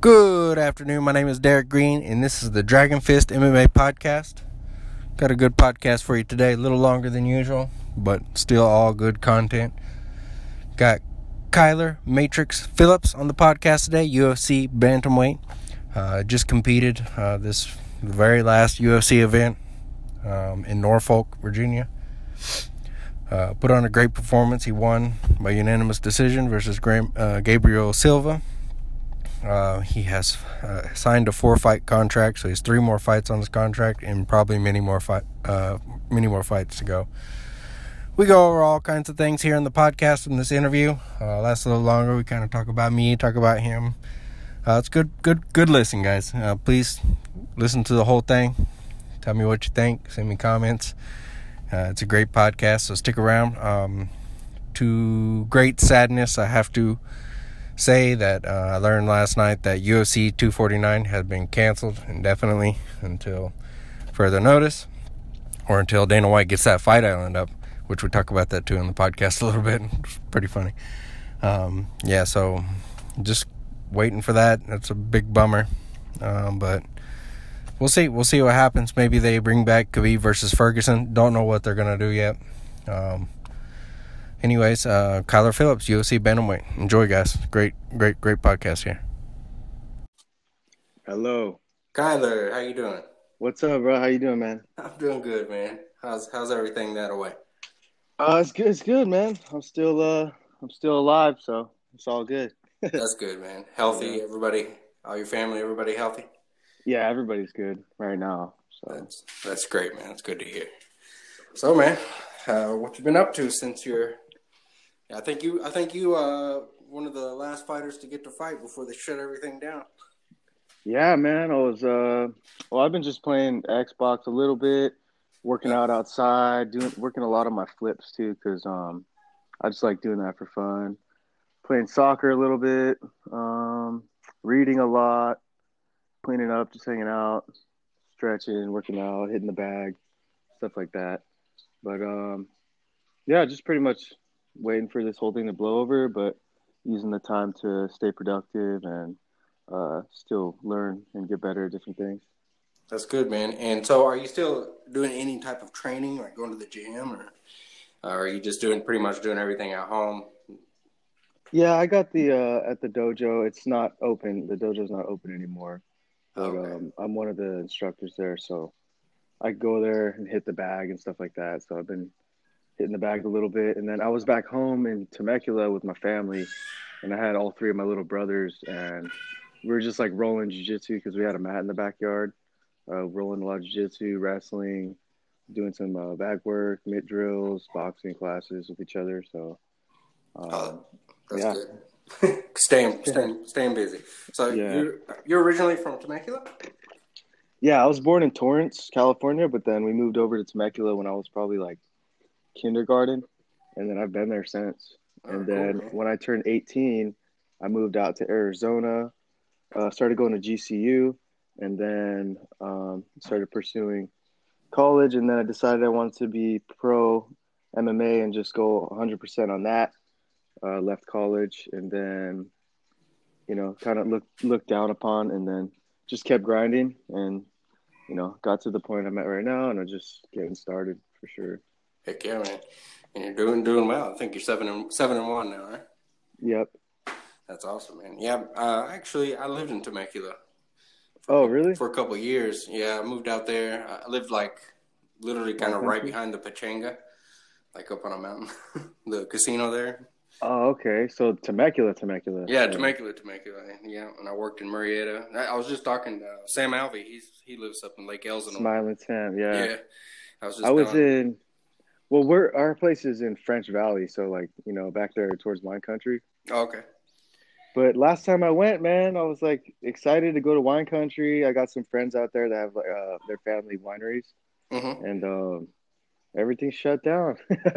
Good afternoon. My name is Derek Green, and this is the Dragon Fist MMA podcast. Got a good podcast for you today. A little longer than usual, but still all good content. Got Kyler Matrix Phillips on the podcast today, UFC bantamweight. Uh, just competed uh, this very last UFC event um, in Norfolk, Virginia. Uh, put on a great performance. He won by unanimous decision versus Gra- uh, Gabriel Silva. Uh, he has uh, signed a four-fight contract, so he has three more fights on his contract, and probably many more fight, uh, many more fights to go. We go over all kinds of things here in the podcast in this interview. Uh, lasts a little longer. We kind of talk about me, talk about him. Uh, it's good, good, good listen, guys. Uh, please listen to the whole thing. Tell me what you think. Send me comments. Uh, it's a great podcast, so stick around. Um, to great sadness, I have to say that uh, I learned last night that UFC 249 has been canceled indefinitely until further notice or until Dana White gets that fight island up, which we talk about that too in the podcast a little bit. It's pretty funny. Um, yeah, so just waiting for that. That's a big bummer. Um, but we'll see. We'll see what happens. Maybe they bring back Khabib versus Ferguson. Don't know what they're to do yet. Um, anyways, uh, Kyler Phillips, UFC Bantamweight. Enjoy, guys. Great, great, great podcast here. Hello. Kyler, how you doing? What's up, bro? How you doing, man? I'm doing good, man. How's how's everything that away? Uh, it's good. It's good, man. I'm still uh, I'm still alive, so it's all good. That's good, man. Healthy, everybody, all your family, everybody healthy. yeah, everybody's good right now. So That's that's great, man. It's good to hear. So, man, uh, what you been up to since you're? I think you. I think you. Uh, one of the last fighters to get to fight before they shut everything down. yeah, man. I was uh, well, I've been just playing Xbox a little bit, working out outside, doing working a lot on my flips too, because um, I just like doing that for fun. Playing soccer a little bit, um, reading a lot, cleaning up, just hanging out, stretching, working out, hitting the bag, stuff like that. But um, yeah, just pretty much waiting for this whole thing to blow over, but using the time to stay productive and uh, still learn and get better at different things. That's good, man. And so, are you still doing any type of training, like going to the gym, or, or are you just doing pretty much doing everything at home? Yeah, I got the uh, at the dojo. It's not open. The dojo's not open anymore. But Okay. um, I'm one of the instructors there, so I go there and hit the bag and stuff like that. So I've been hitting the bag a little bit, and then I was back home in Temecula with my family, and I had all three of my little brothers, and we were just like rolling jujitsu because we had a mat in the backyard, uh, rolling a lot of jujitsu, wrestling, doing some uh, bag work, mitt drills, boxing classes with each other. So. That's yeah. good. staying, staying, staying busy. So Yeah. you're you're originally from Temecula? Yeah, I was born in Torrance, California, but then we moved over to Temecula when I was probably like kindergarten, and then I've been there since. Oh, and cool, then man. when I turned 18, I moved out to Arizona, uh, started going to GCU, and then um, started pursuing college. And then I decided I wanted to be pro MMA and just go 100% on that. Uh, left college, and then you know, kind of looked looked down upon, and then just kept grinding, and you know, got to the point I'm at right now, and I'm just getting started for sure. Heck yeah, man. And you're doing doing well. I think you're seven and seven and one now, right? Yep. That's awesome, man. Yeah, uh, actually, I lived in Temecula Oh, really? for a couple of years. Yeah, I moved out there. I lived like literally kind of right behind the Pechanga, like up on a mountain, the casino there. Oh, okay. So Temecula, Temecula. Yeah, Temecula, Temecula. Yeah, and I worked in Murrieta. I I was just talking to Sam Alvey. He's he lives up in Lake Elsinore. Smiling Sam. Yeah. Yeah, I was just. I was in. Well, we're our place is in French Valley, so like you know back there towards wine country. Oh, okay. But last time I went, man, I was like excited to go to wine country. I got some friends out there that have like uh, their family wineries, hmm and um, everything's shut down.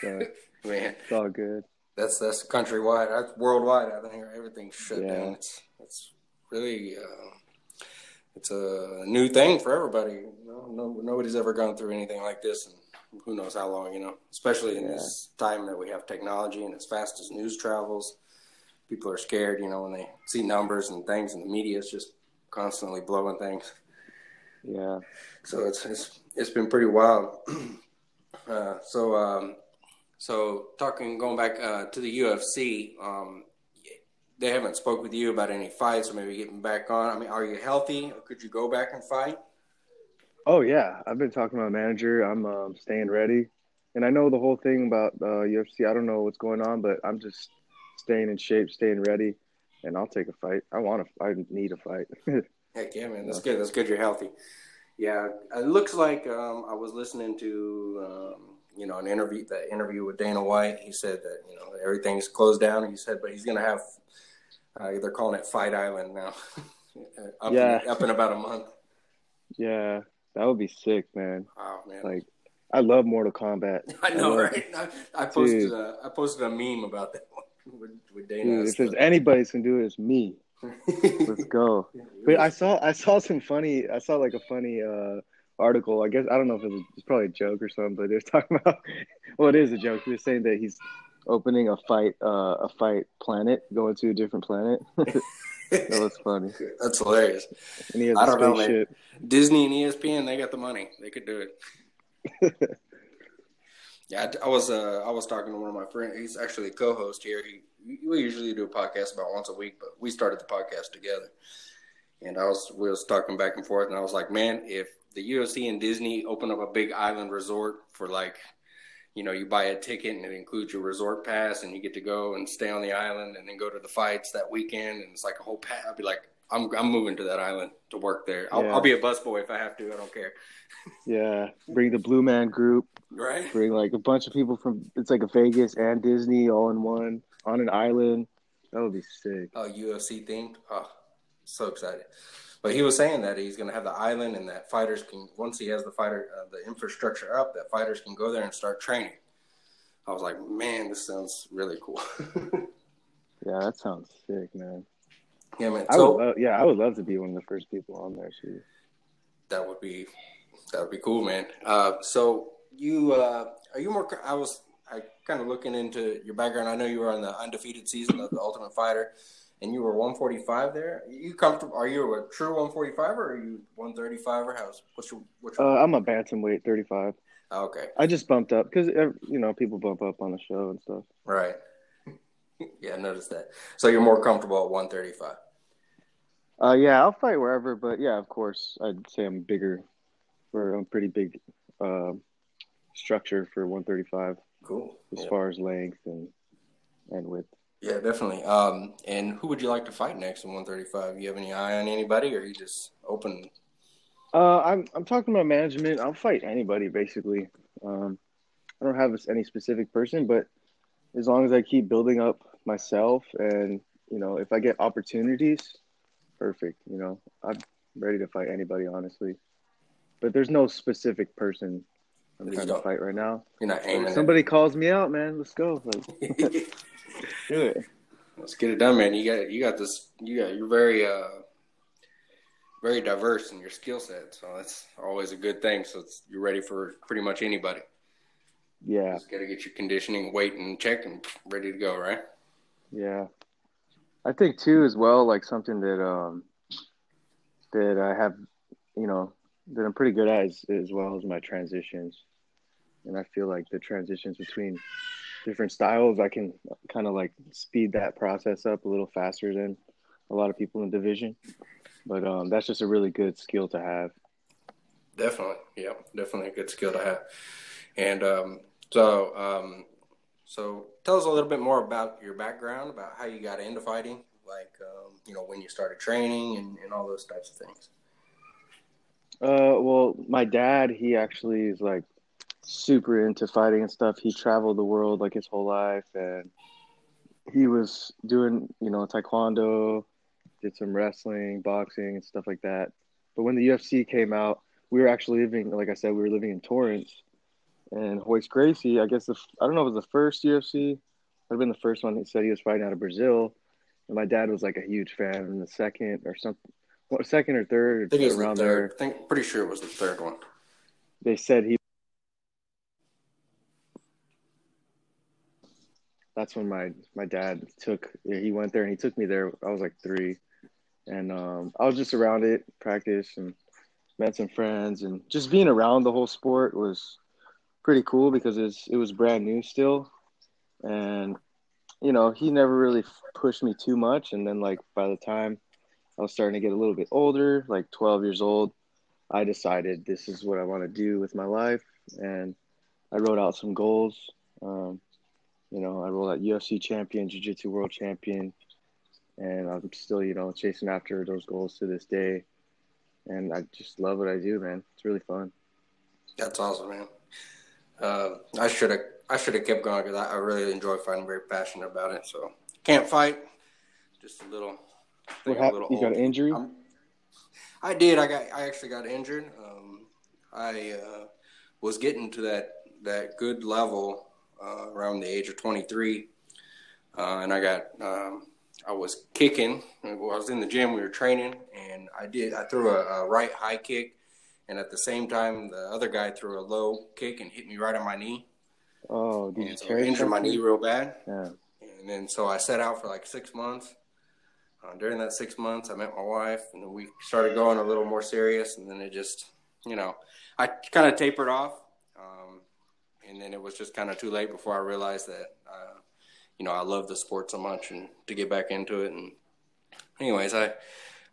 so Man, it's all good. that's that's countrywide. That's worldwide. I think everything's shut Yeah. down. It's it's really uh, it's a new thing for everybody. You know, no, nobody's ever gone through anything like this, and who knows how long. You know, especially in Yeah. this time that we have technology and as fast as news travels, people are scared, you know, when they see numbers and things, and the media is just constantly blowing things. Yeah. So it's it's it's been pretty wild. uh, so um, so talking going back uh, to the UFC, um, they haven't spoke with you about any fights or maybe getting back on. I mean, are you healthy? Could you go back and fight? Oh yeah, I've been talking to my manager. I'm um, staying ready, and I know the whole thing about uh, UFC. I don't know what's going on, but I'm just staying in shape, staying ready, and I'll take a fight. I want to. I need a fight. Heck yeah, man! That's good. That's good. You're healthy. Yeah, it looks like um, I was listening to um, you know an interview that interview with Dana White. He said that you know everything's closed down. He said, but he's gonna have uh, they're calling it Fight Island now. up yeah, in, up in about a month. Yeah, that would be sick, man. Oh man, like I love Mortal Kombat. I know, I right? I, I posted a, I posted a meme about that one with, with Dana. Dude, if there's anybody can do it, it's me. Let's go. But I saw I saw some funny. I saw like a funny uh, article. I guess I don't know if it was it's probably a joke or something, but they're talking about. Well, it is a joke. They're saying that he's opening a fight uh, a fight planet, going to a different planet. That was funny. That's hilarious. And he has I don't know, man. Disney and ESPN, they got the money. They could do it. Yeah, I, I was uh, I was talking to one of my friends. He's actually a co-host here. He, we usually do a podcast about once a week, but we started the podcast together. And I was we was talking back and forth, and I was like, man, if the UFC and Disney open up a big island resort for like, you know, you buy a ticket and it includes your resort pass, and you get to go and stay on the island, and then go to the fights that weekend, and it's like a whole pack. I'd be like, I'm I'm moving to that island to work there. I'll, Yeah. I'll be a busboy if I have to. I don't care. Yeah, bring the Blue Man Group. Right? Bring like a bunch of people from. It's like a Vegas and Disney all in one on an island. That would be sick. Oh, UFC themed. Oh, so excited. But he was saying that he's going to have the island and that fighters can, once he has the fighter, uh, the infrastructure up, that fighters can go there and start training. I was like, man, this sounds really cool. Yeah, that sounds sick, man. yeah, man. I So would love, yeah, I would love to be one of the first people on there. Too. that would be, that would be cool, man. Uh, so you, uh, are you more, I was, I kind of looking into your background. I know you were on the undefeated season of the Ultimate Fighter and you were 145 there. you comfortable? Are you a true 145 or are you 135 or how's, what's your, what's your, Uh, I'm a bantamweight, 35. okay. I just bumped up because you know people bump up on the show and stuff. Right. yeah, I noticed that. So you're more comfortable at 135. Uh, yeah, I'll fight wherever, but yeah, of course, I'd say I'm bigger for a pretty big uh, structure for 135 Cool. as Yeah. far as length and and width. Yeah, definitely. Um, and who would you like to fight next in 135? You have any eye on anybody, or you just open? Uh, I'm I'm talking about management. I'll fight anybody basically. Um, I don't have any specific person, but as long as I keep building up myself, and you know, if I get opportunities, perfect. You know, I'm ready to fight anybody, honestly. But there's no specific person I'm trying to fight right now. You're not aiming. Somebody calls me out, man, let's go. Like, do it. Let's get it done, man. You got you got this. You got you're very uh very diverse in your skill set, so that's always a good thing. So it's, you're ready for pretty much anybody. Yeah, Just got to get your conditioning, weight, and check, and ready to go. Right? yeah. I think too, as well, like something that um that I have, you know, that I'm pretty good at as, as well as my transitions, and I feel like the transitions between different styles, I can kind of like speed that process up a little faster than a lot of people in division. But um, that's just a really good skill to have. Definitely, yeah, definitely a good skill to have. And um, so, um, so tell us a little bit more about your background, about how you got into fighting, like um, you know when you started training and, and all those types of things. Uh, well, my dad, he actually is like super into fighting and stuff. He traveled the world like his whole life, and he was doing, you know, taekwondo, did some wrestling, boxing, and stuff like that. But when the UFC came out, we were actually living, like I said, we were living in Torrance, and Royce Gracie, I guess the I don't know if it was the first UFC, have been the first one. He said he was fighting out of Brazil, and my dad was like a huge fan. And the second or something, what, second or third, I think it was around the there third. I think pretty sure it was the third one. they said he that's when my my dad took he went there and he took me there. I was like three, and um, I was just around it, practice, and met some friends, and just being around the whole sport was pretty cool because it's it was brand new still, and you know he never really pushed me too much, and then like by the time I was starting to get a little bit older, like 12 years old, I decided this is what I want to do with my life, and I wrote out some goals. Um, you know, I rolled out UFC champion, Jiu Jitsu world champion, and I'm still, you know, chasing after those goals to this day. And I just love what I do, man. It's really fun. That's awesome, man. Uh, I should have I should have kept going because I, I, really enjoy fighting. Very passionate about it. So can't fight. Just a little. What happened? You got an injury? I'm, i did. I got. I actually got injured. Um, I uh, was getting to that that good level uh, around the age of 23, uh, and I got um, I was kicking. I was in the gym. We were training, and I did. I threw a, a right high kick, and at the same time, the other guy threw a low kick and hit me right on my knee. Oh, did and you so injured my knee real bad? Yeah. And then so I set out for like six months. Uh, during that six months, I met my wife, and we started going a little more serious. And then it just, you know, I kind of tapered off and then it was just kind of too late before I realized that, uh, you know, I love the sport so much and to get back into it. And anyways, I,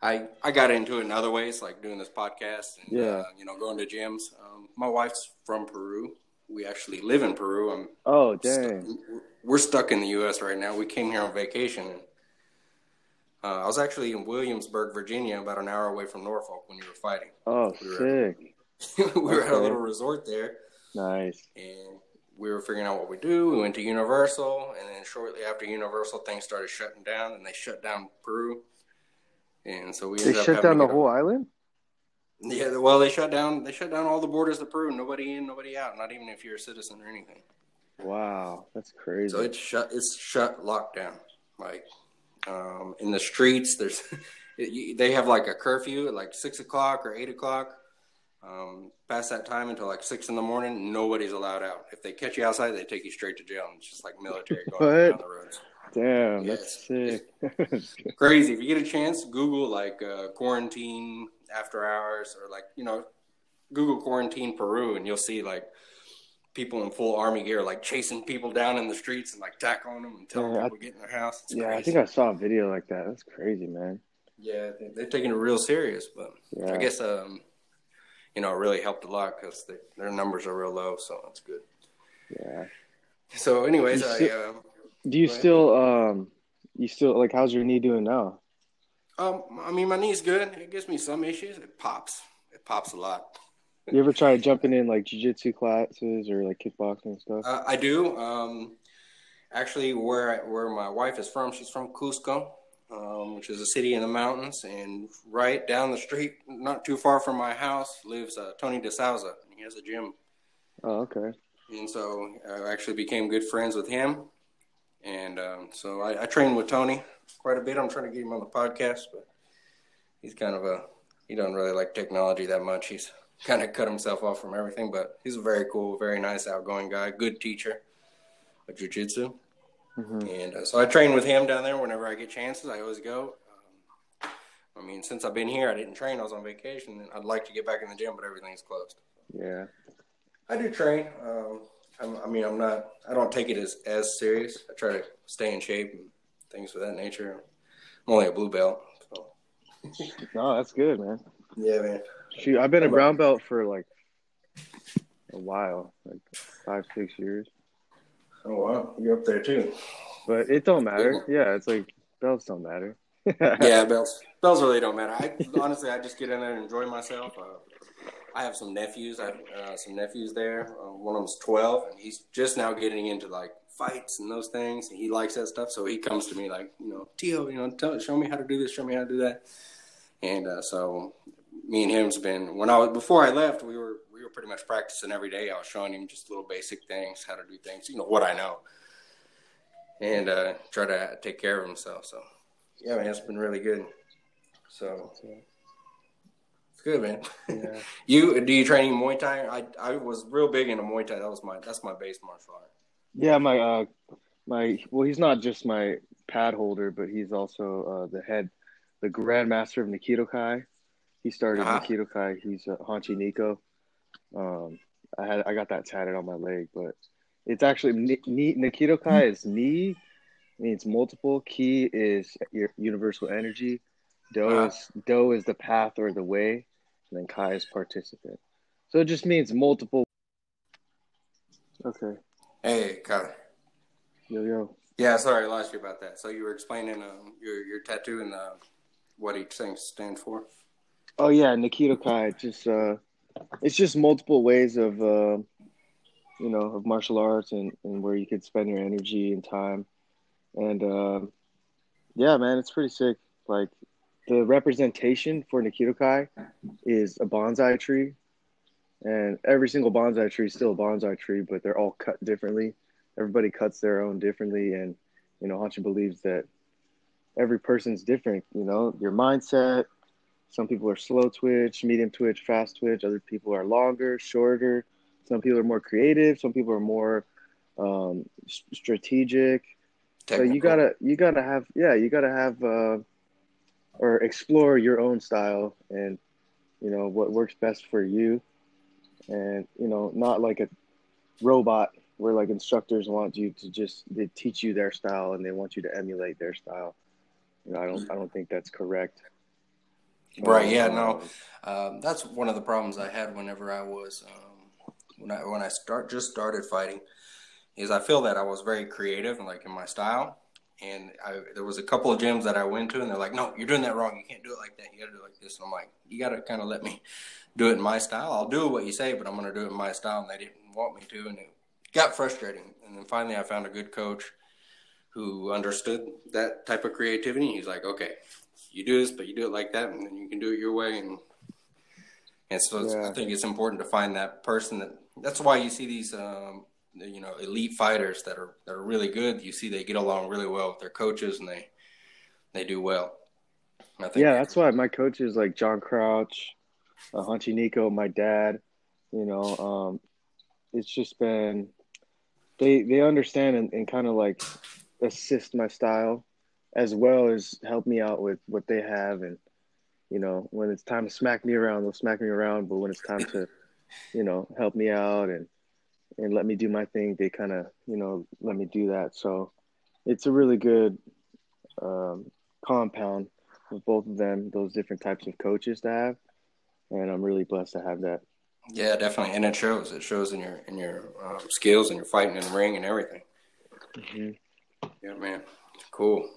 I, I got into it in other ways, like doing this podcast and, yeah. Uh, you know, going to gyms. Um, my wife's from Peru. We actually live in Peru. I'm oh, dang. we're stuck in the U.S. right now. We came here on vacation. And, uh, I was actually in Williamsburg, Virginia, about an hour away from Norfolk when you were fighting. Oh, we were, sick. we were okay. at a little resort there Nice. And we were figuring out what we do. We went to Universal, and then shortly after Universal, things started shutting down, and they shut down Peru. And so we they shut down the whole island. Yeah, well, they shut down. They shut down all the borders of Peru. Nobody in, nobody out. Not even if you're a citizen or anything. Wow, that's crazy. So it's shut. It's shut. Lockdown. Like um, in the streets, there's they have like a curfew at like six o'clock or eight o'clock. Um, past that time until like six in the morning, nobody's allowed out. If they catch you outside, they take you straight to jail. It's just like military going down the roads. Damn, yeah, that's sick. crazy. If you get a chance, Google like uh, quarantine after hours or like you know, Google quarantine Peru, and you'll see like people in full army gear like chasing people down in the streets and like tackling them and telling yeah, people I, to get in their house. It's yeah, crazy. I think I saw a video like that. That's crazy, man. Yeah, they're taking it real serious, but yeah. I guess um, you know, it really helped a lot because their numbers are real low, so it's good. Yeah. So, anyways, I still, uh, do you still um you still like how's your knee doing now? Um, I mean, my knee's good. It gives me some issues. It pops. It pops a lot. you ever try jumping in like jiu-jitsu classes or like kickboxing and stuff? Uh, I do. Um, actually, where where my wife is from, she's from Cusco, um, which is a city in the mountains. And right down the street, not too far from my house, lives uh, Tony DeSouza. And he has a gym. Oh, okay. And so I actually became good friends with him. And um, so I, I train with Tony quite a bit. I'm trying to get him on the podcast, but he's kind of a, he doesn't really like technology that much. He's kind of cut himself off from everything, but he's a very cool, very nice, outgoing guy, good teacher of jujitsu. Mm-hmm. And uh, so I train with him down there whenever I get chances. I always go. Um, I mean, since I've been here, I didn't train. I was on vacation. I'd like to get back in the gym, but everything's closed. Yeah. I do train. Um, i mean, I'm not. I don't take it as as serious. I try to stay in shape and things of that nature. I'm only a blue belt. So. no, that's good, man. Yeah, man. Shoot, I've been a brown belt for like a while, like five, six years. Oh wow, you're up there too. But it don't matter. Yeah, it's like belts don't matter. yeah, belts belts really don't matter. I honestly, I just get in there and enjoy myself. Uh, I have some nephews. I have uh, some nephews there. Uh, one of them's twelve, and he's just now getting into like fights and those things. And he likes that stuff, so he comes to me like, you know, Tio, you know, tell, show me how to do this, show me how to do that. And uh, so me and him's been when I was before I left, we were were pretty much practicing every day. I was showing him just little basic things, how to do things, you know, what I know, and uh, try to take care of himself. So, yeah, man, it's been really good. So, it's good, man. Yeah. you do you train Muay Thai? I I was real big into Muay Thai. That was my that's my base martial art. Yeah, my uh, my well, he's not just my pad holder, but he's also uh, the head, the grandmaster of Nikito Kai. He started uh-huh. Nikito Kai. He's uh, Hanshi Nico. Um, I had I got that tatted on my leg, but it's actually Nikito Kai is ni means multiple. Ki is your universal energy. Do uh-huh. is do is the path or the way, and then Kai is participant. So it just means multiple. Okay. Hey, Kai. Yo yo. Yeah, sorry, I lost you about that. So you were explaining um, your your tattoo and uh, what each thing stands for. Oh yeah, Nikito Kai. Just uh, it's just multiple ways of uh, you know of martial arts and, and where you could spend your energy and time, and uh, yeah, man, it's pretty sick. Like the representation for Nikito Kai is a bonsai tree, and every single bonsai tree is still a bonsai tree, but they're all cut differently. Everybody cuts their own differently. And you know Hanshi believes that every person's different you know your mindset some people are slow twitch medium twitch fast twitch other people are longer shorter some people are more creative some people are more um, strategic Technical. so you gotta you gotta have yeah you gotta have uh, or explore your own style and you know what works best for you and you know not like a robot where like instructors want you to just they teach you their style and they want you to emulate their style. You know, I don't I don't think that's correct. Right. Yeah. No. Um, um, that's one of the problems I had whenever I was um, when I when I start just started fighting, is I feel that I was very creative and like in my style. And I, there was a couple of gyms that I went to, and they're like, "No, you're doing that wrong. You can't do it like that. You got to do it like this." And I'm like, "You got to kind of let me do it in my style. I'll do what you say, but I'm going to do it in my style." And they didn't want me to, and it got frustrating. And then finally, I found a good coach who understood that type of creativity. He's like, okay, you do this, but you do it like that, and then you can do it your way. And and so yeah. I think it's important to find that person that. That's why you see these, um, you know, elite fighters that are that are really good. You see they get along really well with their coaches, and they they do well. yeah, that's why my coaches like John Crouch, uh, Hanshi Nico, my dad. You know, um, it's just been they they understand and, and kind of like assist my style as well as help me out with what they have and you know when it's time to smack me around they'll smack me around but when it's time to you know help me out and and let me do my thing they kind of you know let me do that so it's a really good um, compound with both of them those different types of coaches to have and i'm really blessed to have that yeah, definitely, and it shows. It shows in your in your um, skills and your fighting in the ring and everything. Mm-hmm. Yeah, man, cool.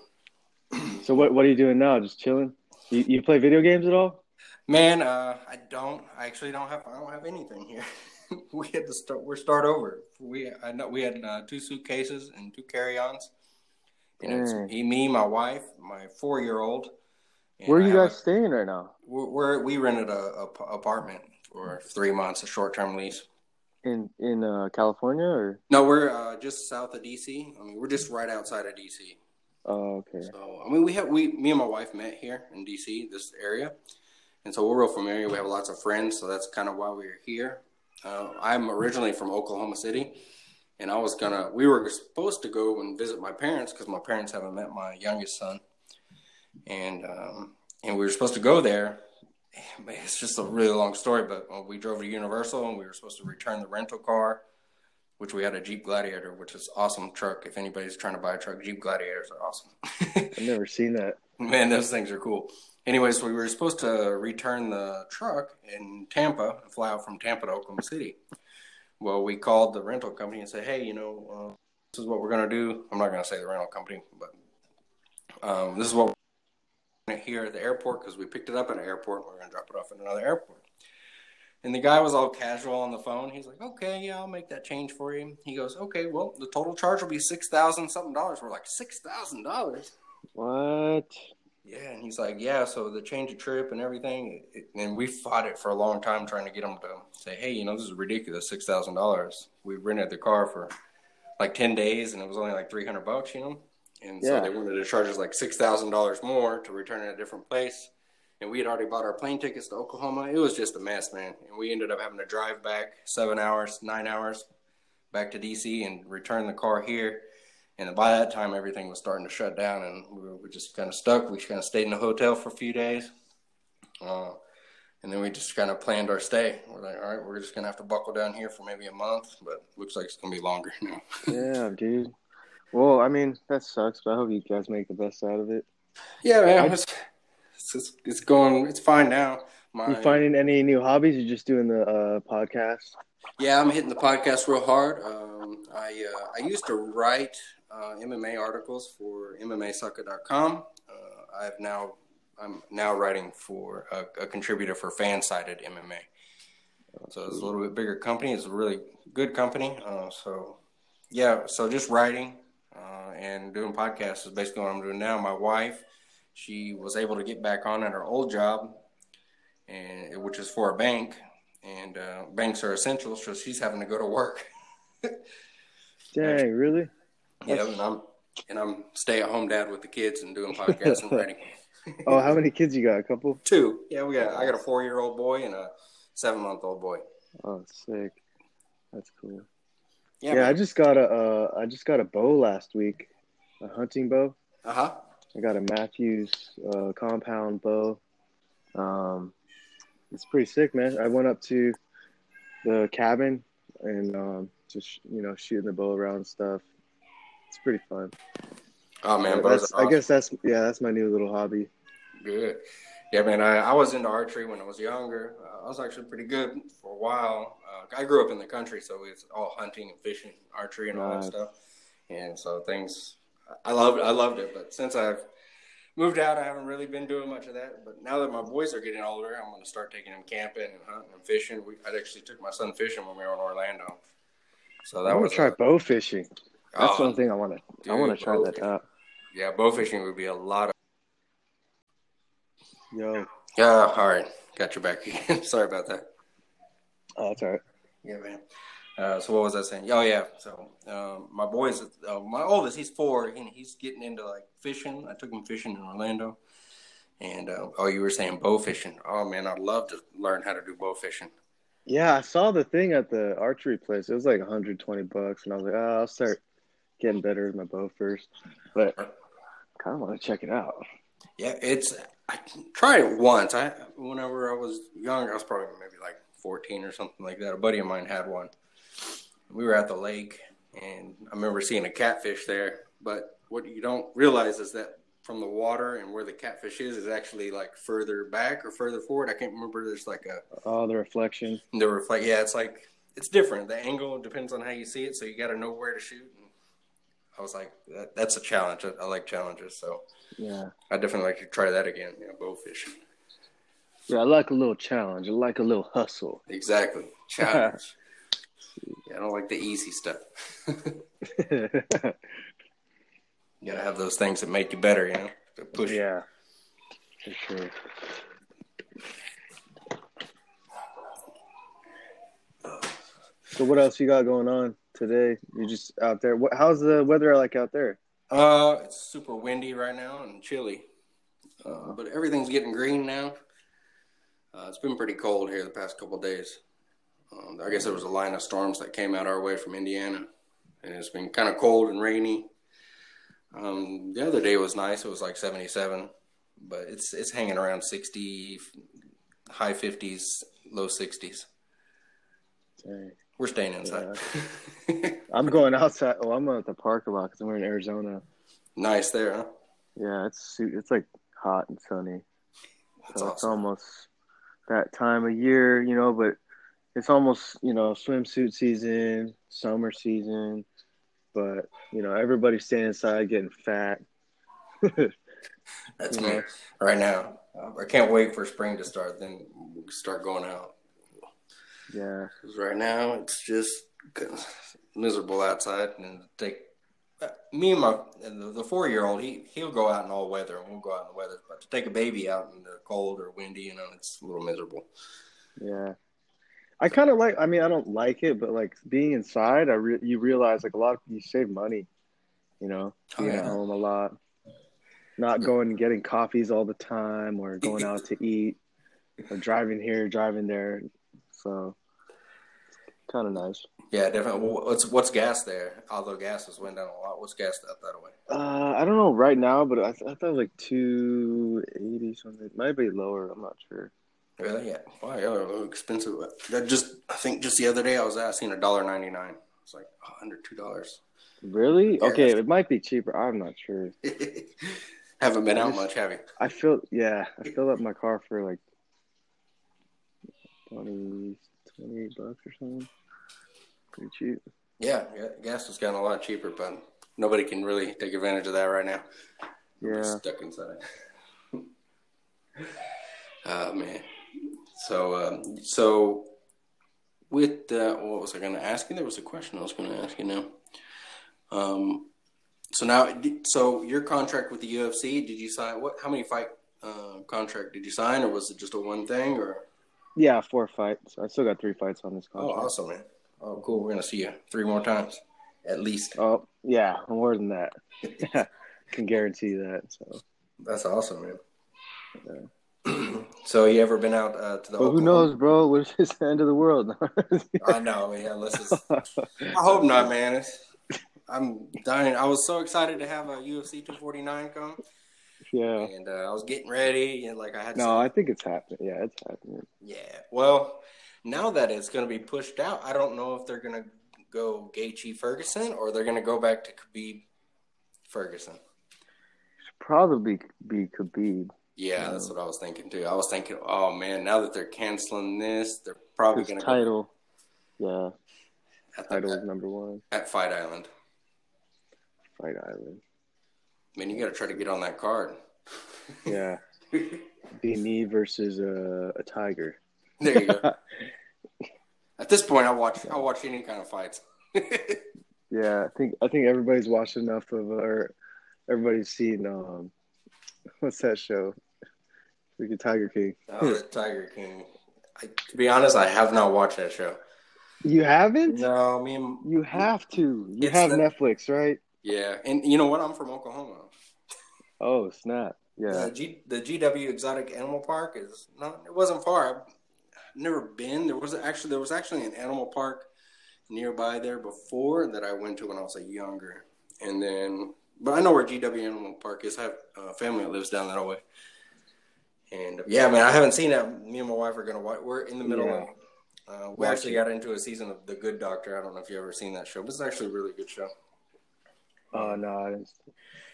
so what what are you doing now? Just chilling? You, you play video games at all? Man, uh, I don't. I actually don't have. I don't have anything here. we had to start. We're start over. We I know we had uh, two suitcases and two carry-ons. And it's me, my wife, my four-year-old. Where are you guys a, staying right now? We're, we rented a, a, apartment for three months, a short term lease. In in uh, California or no? We're uh, just south of DC. I mean, we're just right outside of DC. Oh, okay. So I mean, we have we me and my wife met here in DC, this area, and so we're real familiar. We have lots of friends, so that's kind of why we're here. Uh, I'm originally from Oklahoma City, and I was gonna. We were supposed to go and visit my parents because my parents haven't met my youngest son, and um, and we were supposed to go there it's just a really long story, but uh, we drove to Universal and we were supposed to return the rental car, which we had a Jeep Gladiator, which is awesome truck. If anybody's trying to buy a truck, Jeep Gladiators are awesome. I've never seen that. Man, those things are cool. Anyways, we were supposed to return the truck in Tampa, and fly out from Tampa to Oklahoma City. Well, we called the rental company and said, "Hey, you know, uh, this is what we're gonna do." I'm not gonna say the rental company, but um, this is what it here at the airport because we picked it up at an airport. And We're gonna drop it off at another airport. And the guy was all casual on the phone. He's like, "Okay, yeah, I'll make that change for you." He goes, "Okay, well, the total charge will be six thousand something dollars." We're like, six thousand dollars? What? Yeah, and he's like, "Yeah, so the change of trip and everything." and we fought it for a long time trying to get him to say, "Hey, you know, this is ridiculous, six thousand dollars." We rented the car for like ten days, and it was only like three hundred bucks, you know and so they wanted to charge us like six thousand dollars more to return in a different place. And we had already bought our plane tickets to Oklahoma. It was just a mess, man. And we ended up having to drive back seven hours, nine hours back to DC and return the car here. And by that time, everything was starting to shut down, and we were just kind of stuck. We kind of stayed in a hotel for a few days. Uh, and then we just kind of planned our stay. We're like, all right, we're just gonna have to buckle down here for maybe a month, but looks like it's gonna be longer now. yeah, dude. Well, I mean, that sucks, but I hope you guys make the best out of it. Yeah, man, it's it's, it's going, it's fine now. My, you finding any new hobbies? You just doing the uh, podcast? Yeah, I'm hitting the podcast real hard. Um, I uh, I used to write uh, MMA articles for MMAsucka.com. Uh, I've now I'm now writing for a, a contributor for Fansided MMA. So it's a little bit bigger company. It's a really good company. Uh, so yeah, so just writing uh, and doing podcasts is basically what I'm doing now. My wife, she was able to get back on at her old job, and which is for a bank, and uh, banks are essential, so she's having to go to work. Dang, really? Yeah, and I'm and I'm stay at home dad with the kids and doing podcasts and writing. oh, how many kids you got? A couple? Two. Yeah, we got. I got a four year old boy and a seven month old boy. Oh, sick. That's cool. Yeah, yeah I just got a. Uh, I just got a bow last week, a hunting bow. Uh huh. I got a Mathews uh, compound bow. Um, it's pretty sick, man. I went up to the cabin and um, just you know shooting the bow around and stuff. It's pretty fun. Oh man, awesome. I guess that's yeah, that's my new little hobby. Good. Yeah, man. I, I was into archery when I was younger. Uh, I was actually pretty good for a while. Uh, I grew up in the country, so it's all hunting and fishing, archery, and all that stuff. And so things, I loved, I loved it. But since I've moved out, I haven't really been doing much of that. But now that my boys are getting older, I'm going to start taking them camping and hunting and fishing. We, I actually took my son fishing when we were in Orlando. So that I want to try a, bow fishing. That's oh, one thing I want to. I want to try that out. Yeah, bow fishing would be a lot of. Yo. Yeah. All right. Got your back again. Sorry about that. Oh, that's all right. Yeah, man. Uh, so what was I saying? Oh yeah. So um, my boys, uh, my oldest, he's four, and he's getting into like fishing. I took him fishing in Orlando, and uh, oh, you were saying bow fishing. Oh man, I'd love to learn how to do bow fishing. Yeah, I saw the thing at the archery place. It was like 120 bucks, and I was like, oh, I'll start getting better with my bow first. But I kind of want to check it out. Yeah, it's. I tried it once. I whenever I was young, I was probably maybe like 14 or something like that. A buddy of mine had one. We were at the lake, and I remember seeing a catfish there. But what you don't realize is that from the water and where the catfish is is actually like further back or further forward. I can't remember. There's like a oh the reflection. The reflect. Yeah, it's like it's different. The angle depends on how you see it, so you got to know where to shoot. And I was like, that, that's a challenge. I, I, like challenges, so yeah, I definitely like to try that again. You know, bow fishing. Yeah, I like a little challenge. I like a little hustle. Exactly, challenge. yeah, I don't like the easy stuff. You gotta have those things that make you better, you know, to push. Yeah, for sure. So what else you got going on today? You just out there? What, how's the weather like out there? Uh, it's super windy right now and chilly, uh, but everything's getting green now. Uh, it's been pretty cold here the past couple days. Um, I guess there was a line of storms that came out our way from Indiana, and it's been kind of cold and rainy. Um, the other day was nice. It was like 77, but it's it's hanging around 60, high 50s, low 60s. Dang. We're staying inside. Yeah. I'm going outside. Oh, I'm at the park a lot because we're in Arizona. Nice there, huh? Yeah, it's it's like hot and sunny. That's so awesome. It's almost that time of year, you know, but it's almost you know swimsuit season, summer season but you know everybody's staying inside getting fat. That's me right now. I can't wait for spring to start. Then start going out. Yeah, because right now it's just miserable outside, and take uh, me and my the, the four year old. He he'll go out in all weather, and we'll go out in the weather. But to take a baby out in the cold or windy, you know, it's a little miserable. Yeah, I kind of like. I mean, I don't like it, but like being inside, I re- you realize like a lot. Of, you save money, you know, oh, being oh, yeah. at home a lot, not going and getting coffees all the time, or going out to eat, or driving here, driving there. So kind of nice. Yeah, definitely. What's what's gas there? Although gas has went down a lot. What's gas out that way? Uh, I don't know right now, but I, th- I thought like two eighty something. It might be lower. I'm not sure. Really? Yeah. Why? yeah, they're a little expensive. That just I think just the other day I was asking a dollar ninety nine. It's like oh, under two dollars. Really? Yeah. Okay, it might be cheaper. I'm not sure. Haven't been I out just- much, have you? I filled yeah, I filled up my car for like 20, 28 bucks or something. Pretty cheap. Yeah, yeah, gas has gotten a lot cheaper, but nobody can really take advantage of that right now. Yeah. stuck inside. oh man. So, um, so with uh, what was I going to ask you? There was a question I was going to ask you now. Um, so now, so your contract with the UFC, did you sign? What? How many fight uh, contract did you sign, or was it just a one thing? Or Yeah, four fights. I still got three fights on this contract. oh, awesome, man. Oh, cool. We're gonna see you three more times, at least. Oh, yeah, more than that. Can guarantee that. So, That's awesome, man. So you ever been out uh, to the? but who knows, bro? What is the end of the world? I know. Unless it's, I hope not, man. It's, I'm dying. I was so excited to have a UFC 249 come, yeah. and uh, I was getting ready, and like I had. No, some- I think it's happening. Yeah, it's happening. yeah. Well, now that it's going to be pushed out, I don't know if they're going to go Gaethje Ferguson or they're going to go back to Khabib Ferguson. Should probably be Khabib. Yeah, that's what I was thinking too. I was thinking, oh man, now that they're canceling this, they're probably going to title. Yeah, go the- title is number one. at Fight Island. Fight Island. Man, you got to try to get on that card. Yeah, be me versus a, a tiger. There you go. At this point, I watch I watch any kind of fights. Yeah, I think I think everybody's watched enough of or everybody's seen um what's that show? Freaking Tiger King. oh, Tiger King. I, to be honest, I have not watched that show. You haven't? No, me and You have to. You have the- Netflix, right? yeah, and you know what? I'm from Oklahoma. Oh snap! Yeah, The, G, the GW Exotic Animal Park is not. It wasn't far. I've never been. There was actually there was actually an animal park nearby there before that I went to when I was like younger, and then but I know where GW Animal Park is. I have a family that lives down that way. And yeah, man, I haven't seen that. Me and my wife are gonna watch. We're in the middle Yeah. of. Uh, we Watch actually it. got into a season of The Good Doctor. I don't know if you ever seen that show, but it's actually a really good show. Oh no, I didn't-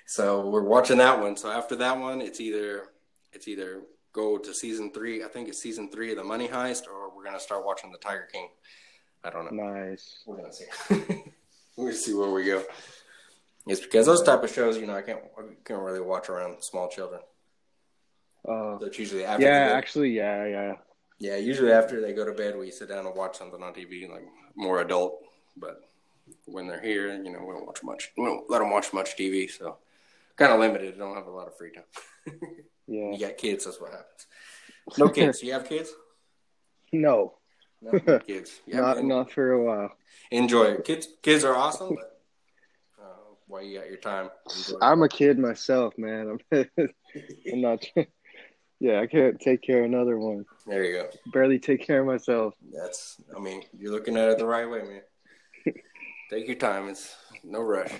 So we're watching that one. So after that one, it's either it's either go to season three. I think it's season three of the Money Heist, or we're gonna start watching the Tiger King. I don't know. nice. We're gonna see. we'll see where we go. It's because those type of shows, you know, I can't I can't really watch around small children. Uh, So it's usually after. yeah, actually, yeah, yeah. yeah. Usually after they go to bed, we sit down and watch something on TV, like more adult. But when they're here, you know, we don't watch much. We don't let them watch much TV, so kind of limited. Don't have a lot of free time. Yeah. You got kids, that's what happens. No kids. You have kids? No, No, kids. Yeah, not not for a while. Enjoy it. Kids, kids are awesome, but while you got your time, enjoy. I'm a kid myself, man. I'm, I'm not. Yeah, I can't take care of another one. There you go. Barely take care of myself. That's. I mean, you're looking at it the right way, man. Take your time. It's no rush.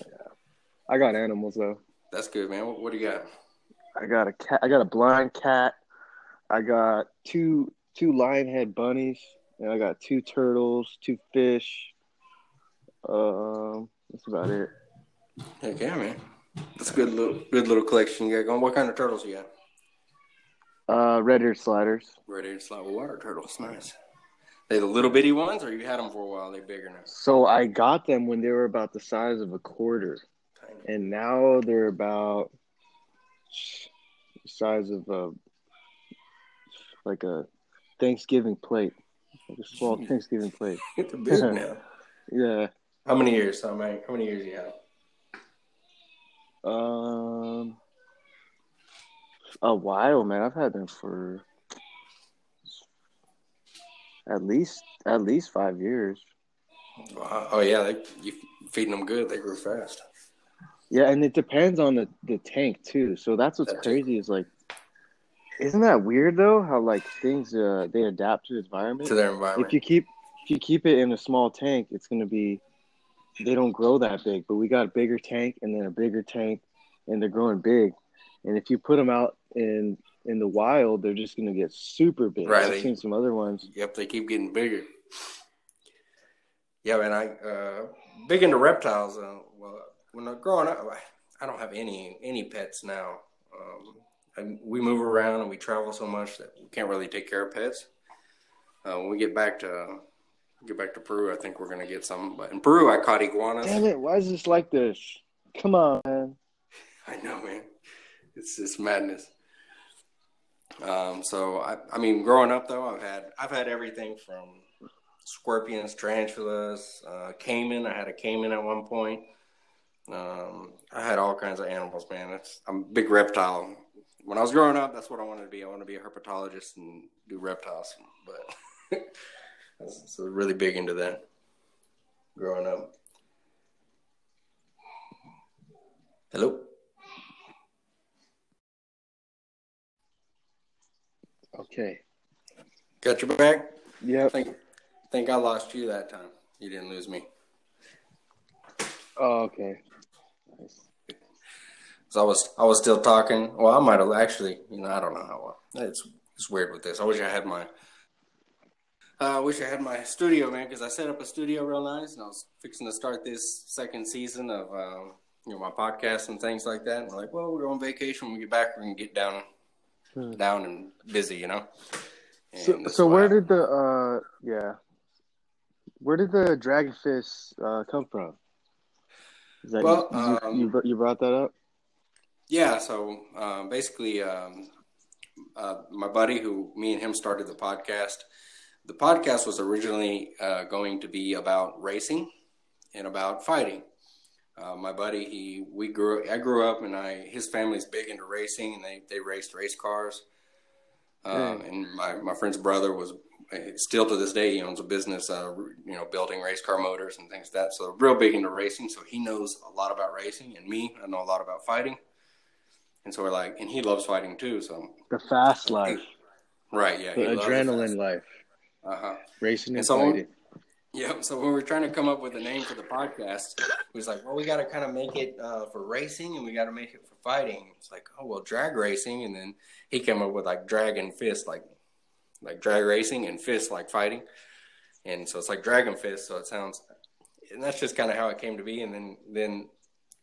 Yeah. I got animals though. That's good, man. What, what do you got? I got a cat. I got a blind cat. I got two two lion head bunnies, and I got two turtles, two fish. Um, that's about it. Heck yeah, man. That's a good little good little collection you got going. What kind of turtles you got? Uh, red ear sliders. Red eared slot water turtles. Nice. They the little bitty ones, or you had them for a while? They bigger now. So I got them when they were about the size of a quarter, Tiny. and now they're about the size of a like a Thanksgiving plate, like a small. Thanksgiving plate. They're big now. Yeah. How many years? How many? How many years you have? Um, a while, man. I've had them for at least at least five years. Wow. Oh yeah, they, you feeding them good. They grew fast. Yeah, and it depends on the the tank too. So that's what's crazy is like, isn't that weird though? How like things uh they adapt to the environment. To their environment. If you keep if you keep it in a small tank, it's gonna be they don't grow that big. But we got a bigger tank and then a bigger tank, and they're growing big. And if you put them out in in the wild, they're just gonna get super big. Right, I've seen some other ones. Yep, they keep getting bigger. Yeah, man, I uh, big into reptiles. Uh, well, when I'm growing up, I don't have any any pets now. Um, I, we move around and we travel so much that we can't really take care of pets. Uh, when we get back to get back to Peru, I think we're gonna get some. But in Peru, I caught iguanas. Damn it! Why is this like this? Come on, man. I know, man. It's just madness. Um, so I, I mean, growing up though, I've had I've had everything from scorpions, tarantulas, uh, caiman. I had a caiman at one point. Um, I had all kinds of animals, man. It's, I'm a big reptile. When I was growing up, that's what I wanted to be. I wanted to be a herpetologist and do reptiles, but so really big into that growing up. Hello. Okay. Got your back? Yeah. think think I lost you that time. You didn't lose me. Oh, okay. Nice. So I was I was still talking. Well, I might have actually. You know, I don't know how. Well. It's it's weird with this. I wish I had my. Uh, I wish I had my studio, man, because I set up a studio real nice, and I was fixing to start this second season of um, you know my podcast and things like that. And we're like, well, we're on vacation. When we get back, we're gonna get down, Hmm. down and busy, you know. So, And that's so where I- did the uh yeah, where did the dragonfish uh come from? Is that Well, you, you, um, you, you brought that up? Yeah, so um, basically, um, uh, my buddy, who me and him started the podcast, the podcast was originally uh, going to be about racing and about fighting. Uh, my buddy, he we grew. I grew up, and I his family's big into racing, and they they raced race cars. Um, Mm. And my my friend's brother was still to this day he owns a business, uh, you know, building race car motors and things like that. So real big into racing. So he knows a lot about racing, and me, I know a lot about fighting. And so we're like, and he loves fighting too. So The fast life, right, yeah, the adrenaline life, Uh huh. racing and so- fighting. Yep. So when we were trying to come up with a name for the podcast, we was like, well, we got to kind of make it uh, for racing, and we got to make it for fighting. It's like, oh well, drag racing, and then he came up with like dragon fist, like like drag racing and fist like fighting, and so it's like dragon fist. So it sounds, and that's just kind of how it came to be. And then then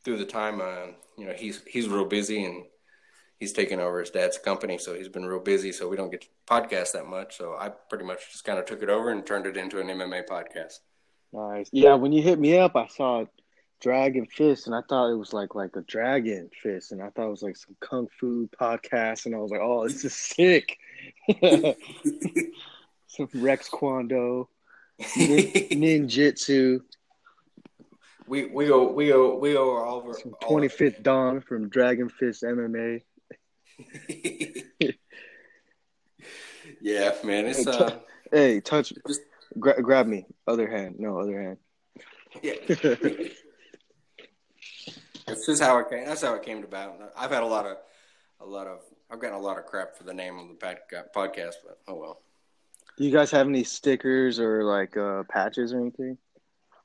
through the time, uh, you know, he's he's real busy and he's taken over his dad's company, so he's been real busy. So we don't get to podcast that much. So I pretty much just kind of took it over and turned it into an MMA podcast. Nice. Yeah, when you hit me up, I saw Dragon Fist, and I thought it was like like a dragon fist, and I thought it was like some kung fu podcast, and I was like, oh, this is sick. some Rex Kwon Do, nin- ninjutsu, we we go we go we go all over some all- Twenty Fifth Dawn from Dragon Fist MMA. yeah, man, it's uh, Hey, touch, Just- gra- grab me. Other hand, no other hand. yeah. It's just how it came. That's how it came to about. I've had a lot of, a lot of. I've gotten a lot of crap for the name of the podcast, but oh well. Do you guys have any stickers or like uh, patches or anything?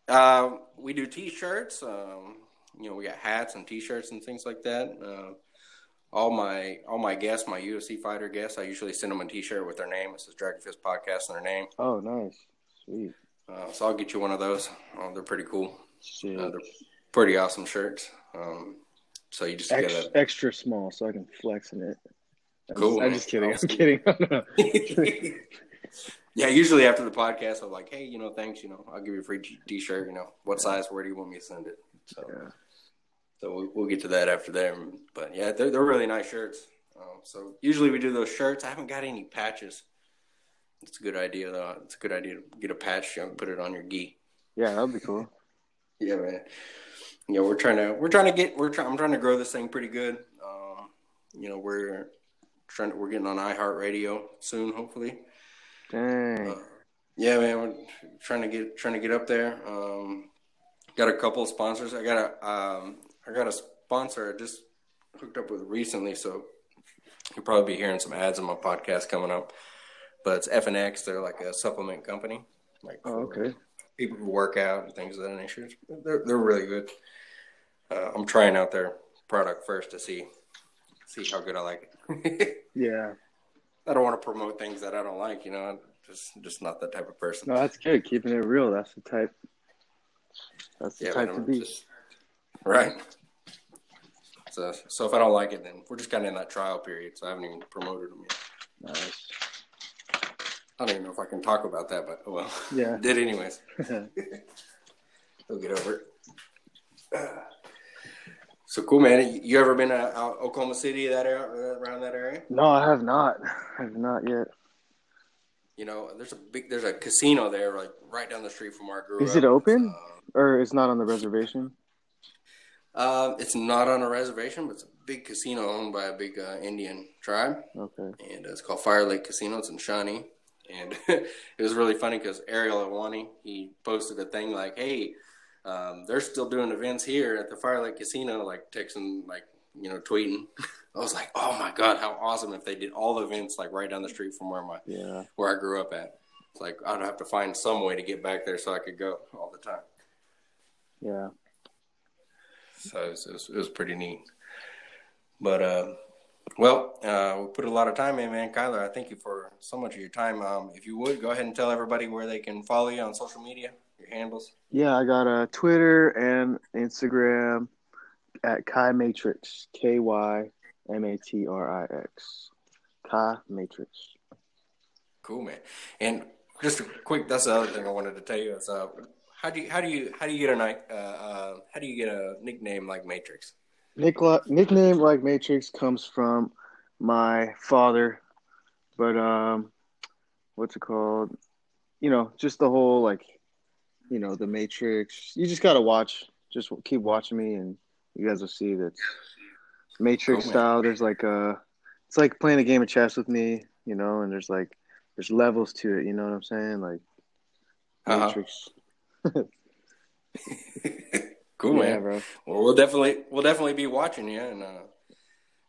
Uh, we do T-shirts. Um, you know, we got hats and T-shirts and things like that. Uh, all my all my guests, my UFC fighter guests, I usually send them a T-shirt with their name. It says Dragon Fist Podcast and their name. Oh, nice, sweet, Uh, so I'll get you one of those. Oh, they're pretty cool. shit. Uh, they're pretty awesome shirts. Um, so you just get extra, a extra small so I can flex in it. I'm Cool, Just, I'm just kidding. I'm Awesome. kidding. yeah, usually after the podcast, I'm like, hey, you know, thanks, you know, I'll give you a free t- t-shirt. You know, what size? Where do you want me to send it? So, Yeah. So we'll, we'll get to that after that. But yeah, they're they're really nice shirts. Um, so usually we do those shirts. I haven't got any patches. It's a good idea though. It's a good idea to get a patch and put it on your gi. yeah, that'd be cool. Yeah, man. Yeah, we're trying to we're trying to get we're trying I'm trying to grow this thing pretty good. Um, you know, we're trying to we're getting on iHeartRadio soon, hopefully. Dang. Uh, yeah, man, we're trying to get trying to get up there. Um, got a couple of sponsors. I got a um, I got a sponsor I just hooked up with recently, so you'll probably be hearing some ads on my podcast coming up. But it's FNX. They're like a supplement company. like Oh, okay. people who work out and things of that nature. They're they're really good. Uh, I'm trying out their product first to see see how good I like it. Yeah. I don't want to promote things that I don't like. You know, I'm just just not that type of person. No, that's good. Keeping it real. That's the type. That's the Yeah, type to be. just- right. So, so if I don't like it, then we're just kind of in that trial period. So I haven't even promoted them yet. Nice. I don't even know if I can talk about that, but oh well. Yeah. Did anyways. They'll get over it. So cool, man. You ever been uh, out Oklahoma City, that area, uh, around that area? no, I have not. I have not yet. You know, there's a big, there's a casino there, like right down the street from where I grew Is up. it open? It's, Or it's not on the reservation? Uh, uh, it's not on a reservation, but it's a big casino owned by a big uh, Indian tribe. Okay. and it's called Fire Lake Casino. It's in Shawnee, and it was really funny because Ariel Helwani he posted a thing like, "Hey, um, they're still doing events here at the Fire Lake Casino," like texting, like you know, tweeting. I was like, "Oh my god, how awesome if they did all the events like right down the street from where my Yeah. where I grew up at." It's like I'd have to find some way to get back there so I could go all the time. Yeah. So it was, it was, it was pretty neat. But uh, well, uh, we put a lot of time in, man. Kyler, I thank you for so much of your time. Um, if you would go ahead and tell everybody where they can follow you on social media, your handles. Yeah, I got a Twitter and Instagram at Kai Matrix. K Y M A T R I X. Kai Matrix. Cool, man. And just a quick, that's the other thing I wanted to tell you is uh, how do you how do you how do you get a uh, uh, how do you get a nickname like Matrix? Nickname like Matrix comes from my father, but um, what's it called? You know, just the whole like, you know, the Matrix. You just gotta watch. Just keep watching me, and you guys will see that Matrix man. style. There's like a, it's like playing a game of chess with me, you know, and there's like there's levels to it. You know what I'm saying? Like Uh-huh. Matrix. cool, yeah, man. bro. Well, we'll definitely we'll definitely be watching you, and uh,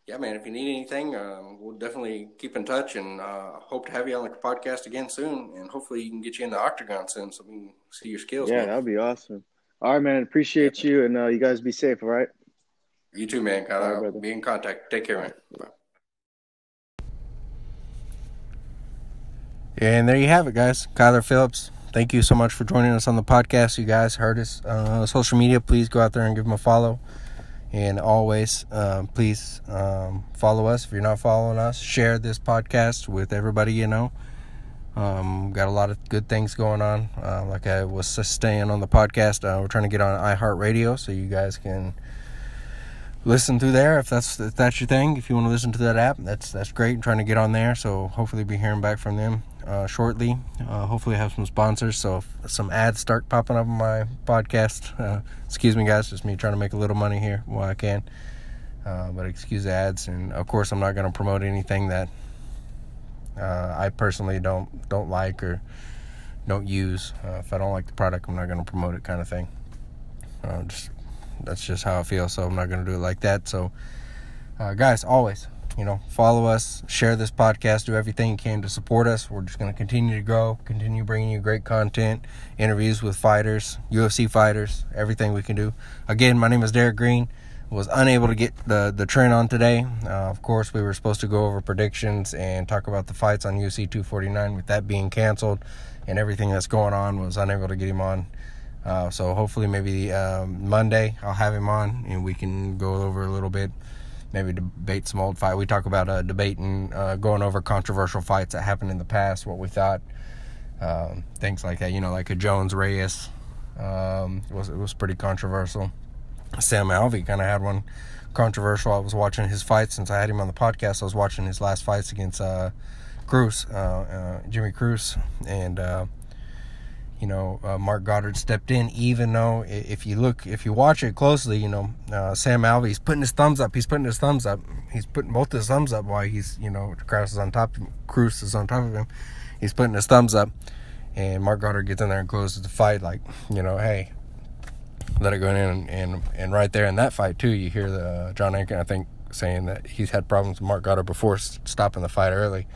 yeah, man. If you need anything, um, we'll definitely keep in touch, and uh, hope to have you on the podcast again soon, and hopefully you can get you in the octagon soon, so we can see your skills. Yeah, man. that'd be awesome. All right, man. Appreciate you, and uh, you guys be safe. All right. You too, man. All right, Uh, brother. be in contact. Take care, man. Bye. And there you have it, guys. Kyler Phillips. Thank you so much for joining us on the podcast. You guys heard us uh, social media. Please go out there and give them a follow. And always, um, please um, follow us if you're not following us. Share this podcast with everybody you know. Um, got a lot of good things going on. Uh, like I was just saying on the podcast, uh, we're trying to get on iHeartRadio so you guys can listen through there if that's if that's your thing. If you want to listen to that app, that's that's great. I'm trying to get on there, so hopefully be hearing back from them uh, shortly. Uh, hopefully have some sponsors, so if some ads start popping up on my podcast, uh, excuse me, guys, just me trying to make a little money here while I can. Uh, but excuse ads, and of course I'm not going to promote anything that uh, I personally don't don't like or don't use. Uh, if I don't like the product, I'm not going to promote it, kind of thing. Just that's just how I feel. So I'm not going to do it like that. So, guys, always, you know, follow us, share this podcast, do everything you can to support us. We're just going to continue to grow, continue bringing you great content, interviews with fighters, UFC fighters, everything we can do. Again, my name is Derek Green. Was unable to get the the Trent on today. Uh, of course, we were supposed to go over predictions and talk about the fights on UFC 249. With that being canceled and everything that's going on, was unable to get him on. Uh, so hopefully maybe um, Monday I'll have him on and we can go over a little bit, maybe debate some old fight. We talk about uh, debating, uh, going over controversial fights that happened in the past, what we thought, um, things like that. You know, like a Jones Reyes um, it was it was pretty controversial. Sam Alvey kind of had one controversial. I was watching his fight since I had him on the podcast. I was watching his last fights against uh, Crute, uh, uh, Jimmy Crute, and uh, you know, uh, Marc Goddard stepped in, even though if you look, if you watch it closely, you know, uh, Sam Alvey's putting his thumbs up. He's putting his thumbs up. He's putting both his thumbs up while he's, you know, Crute is on top. Crute is on top of him. He's putting his thumbs up. And Marc Goddard gets in there and closes the fight, like, you know, hey, let it go in. And, and, and right there in that fight, too, you hear the uh, Jon Anik, I think, saying that he's had problems with Marc Goddard before stopping the fight early.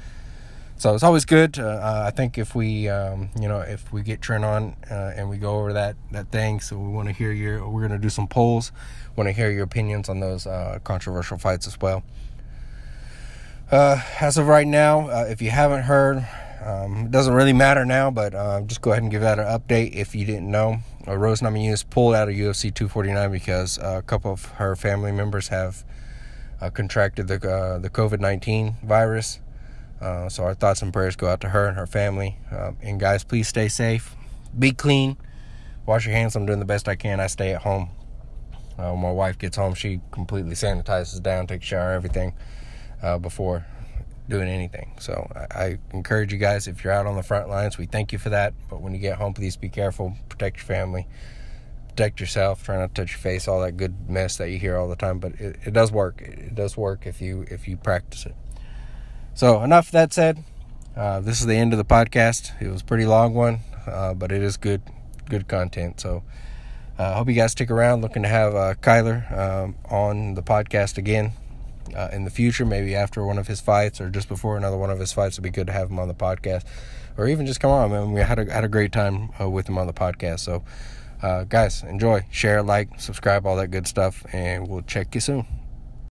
So it's always good. Uh, I think if we, um, you know, if we get Trent on uh, and we go over that that thing, so we want to hear your. We're gonna do some polls. Want to hear your opinions on those uh, controversial fights as well. Uh, as of right now, uh, if you haven't heard, um, it doesn't really matter now, but uh, just go ahead and give that an update if you didn't know. Rose Namajunas pulled out of UFC 249 because a couple of her family members have contracted the the COVID 19 virus. Uh, so our thoughts and prayers go out to her and her family. Uh, and guys, please stay safe, be clean, wash your hands. I'm doing the best I can. I stay at home. Uh, when my wife gets home, she completely sanitizes down, takes a shower, everything uh, before doing anything. So I, I, encourage you guys if you're out on the front lines, we thank you for that. But when you get home, please be careful, protect your family, protect yourself, try not to touch your face, all that good mess that you hear all the time. But it, it does work. It does work if you if you practice it. So, enough that said. Uh, this is the end of the podcast. It was a pretty long one, uh, but it is good, good content. So, I uh, hope you guys stick around. Looking to have uh, Kyler um, on the podcast again uh, in the future, maybe after one of his fights or just before another one of his fights. It'd be good to have him on the podcast, or even just come on. I mean, we had a had a great time uh, with him on the podcast. So, guys, enjoy, share, like, subscribe, all that good stuff, and we'll check you soon.